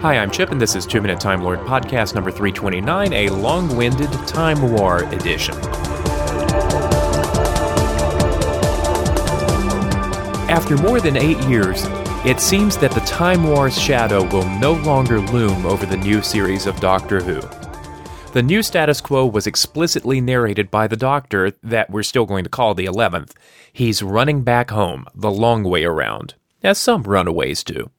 Hi, I'm Chip, and this is Two Minute Time Lord Podcast number 329, a long winded Time War edition. After more than eight years, it seems that the Time War's shadow will no longer loom over the new series of Doctor Who. The new status quo was explicitly narrated by the Doctor that we're still going to call the 11th. He's running back home, the long way around, as some runaways do.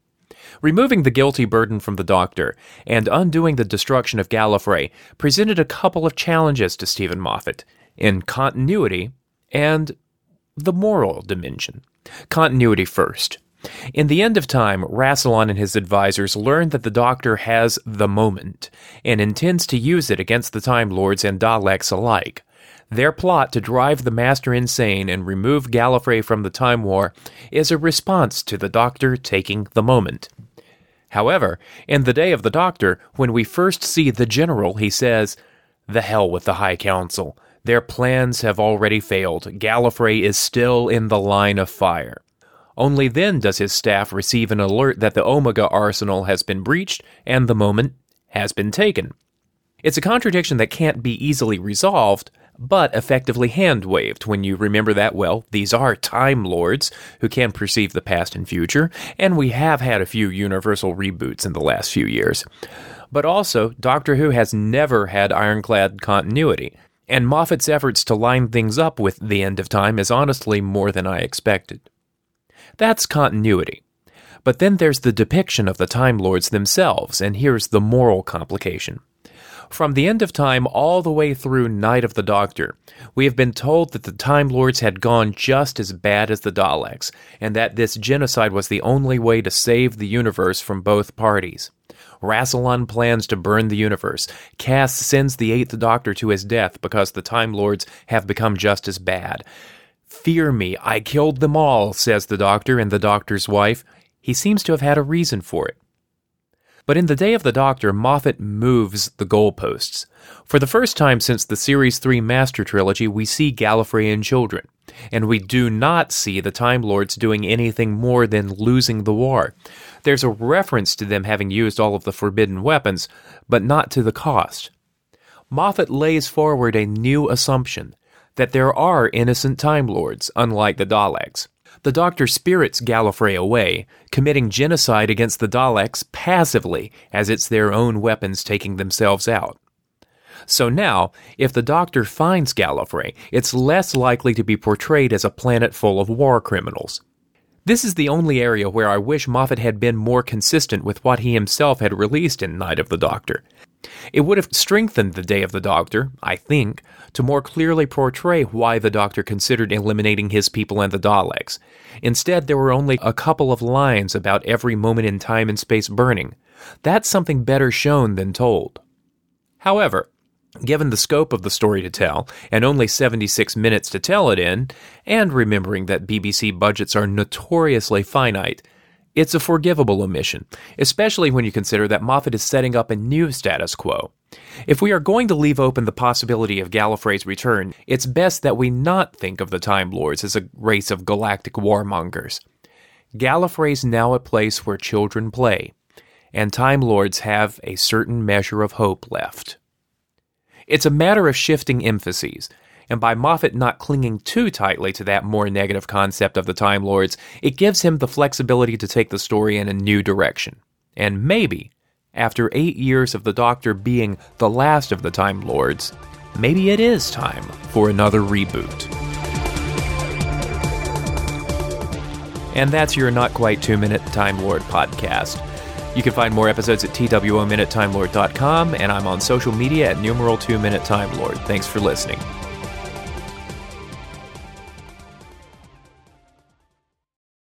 Removing the guilty burden from the Doctor and undoing the destruction of Gallifrey presented a couple of challenges to Steven Moffat in continuity and the moral dimension. Continuity first. In the end of time, Rassilon and his advisors learn that the Doctor has the moment and intends to use it against the Time Lords and Daleks alike. Their plot to drive the Master insane and remove Gallifrey from the Time War is a response to the Doctor taking the moment. However, in The Day of the Doctor, when we first see the General, he says, The hell with the High Council. Their plans have already failed. Gallifrey is still in the line of fire. Only then does his staff receive an alert that the Omega arsenal has been breached and the moment has been taken. It's a contradiction that can't be easily resolved, but effectively hand waved when you remember that, well, these are Time Lords who can perceive the past and future, and we have had a few universal reboots in the last few years. But also, Doctor Who has never had ironclad continuity, and Moffat's efforts to line things up with The End of Time is honestly more than I expected. That's continuity. But then there's the depiction of the Time Lords themselves, and here's the moral complication. From the end of time all the way through Night of the Doctor, we have been told that the Time Lords had gone just as bad as the Daleks, and that this genocide was the only way to save the universe from both parties. Rassilon plans to burn the universe. Cass sends the Eighth Doctor to his death because the Time Lords have become just as bad. Fear me, I killed them all, says the Doctor and the Doctor's wife. He seems to have had a reason for it. But in The Day of the Doctor, Moffat moves the goalposts. For the first time since the Series 3 Master Trilogy, we see Gallifreyan children. And we do not see the Time Lords doing anything more than losing the war. There's a reference to them having used all of the forbidden weapons, but not to the cost. Moffat lays forward a new assumption that there are innocent Time Lords, unlike the Daleks the Doctor spirits Gallifrey away, committing genocide against the Daleks passively as it's their own weapons taking themselves out. So now, if the Doctor finds Gallifrey, it's less likely to be portrayed as a planet full of war criminals. This is the only area where I wish Moffat had been more consistent with what he himself had released in Night of the Doctor. It would have strengthened the Day of the Doctor, I think, to more clearly portray why the Doctor considered eliminating his people and the Daleks. Instead, there were only a couple of lines about every moment in time and space burning. That's something better shown than told. However, given the scope of the story to tell, and only 76 minutes to tell it in, and remembering that BBC budgets are notoriously finite, it's a forgivable omission, especially when you consider that Moffat is setting up a new status quo. If we are going to leave open the possibility of Gallifrey's return, it's best that we not think of the Time Lords as a race of galactic warmongers. Gallifrey's now a place where children play, and Time Lords have a certain measure of hope left. It's a matter of shifting emphases, and by Moffat not clinging too tightly to that more negative concept of the Time Lords, it gives him the flexibility to take the story in a new direction. And maybe, after eight years of the Doctor being the last of the Time Lords, maybe it is time for another reboot. And that's your not quite two minute Time Lord podcast. You can find more episodes at TWOMinuteTimeLord.com, and I'm on social media at numeral 2 Minute Time Lord. Thanks for listening.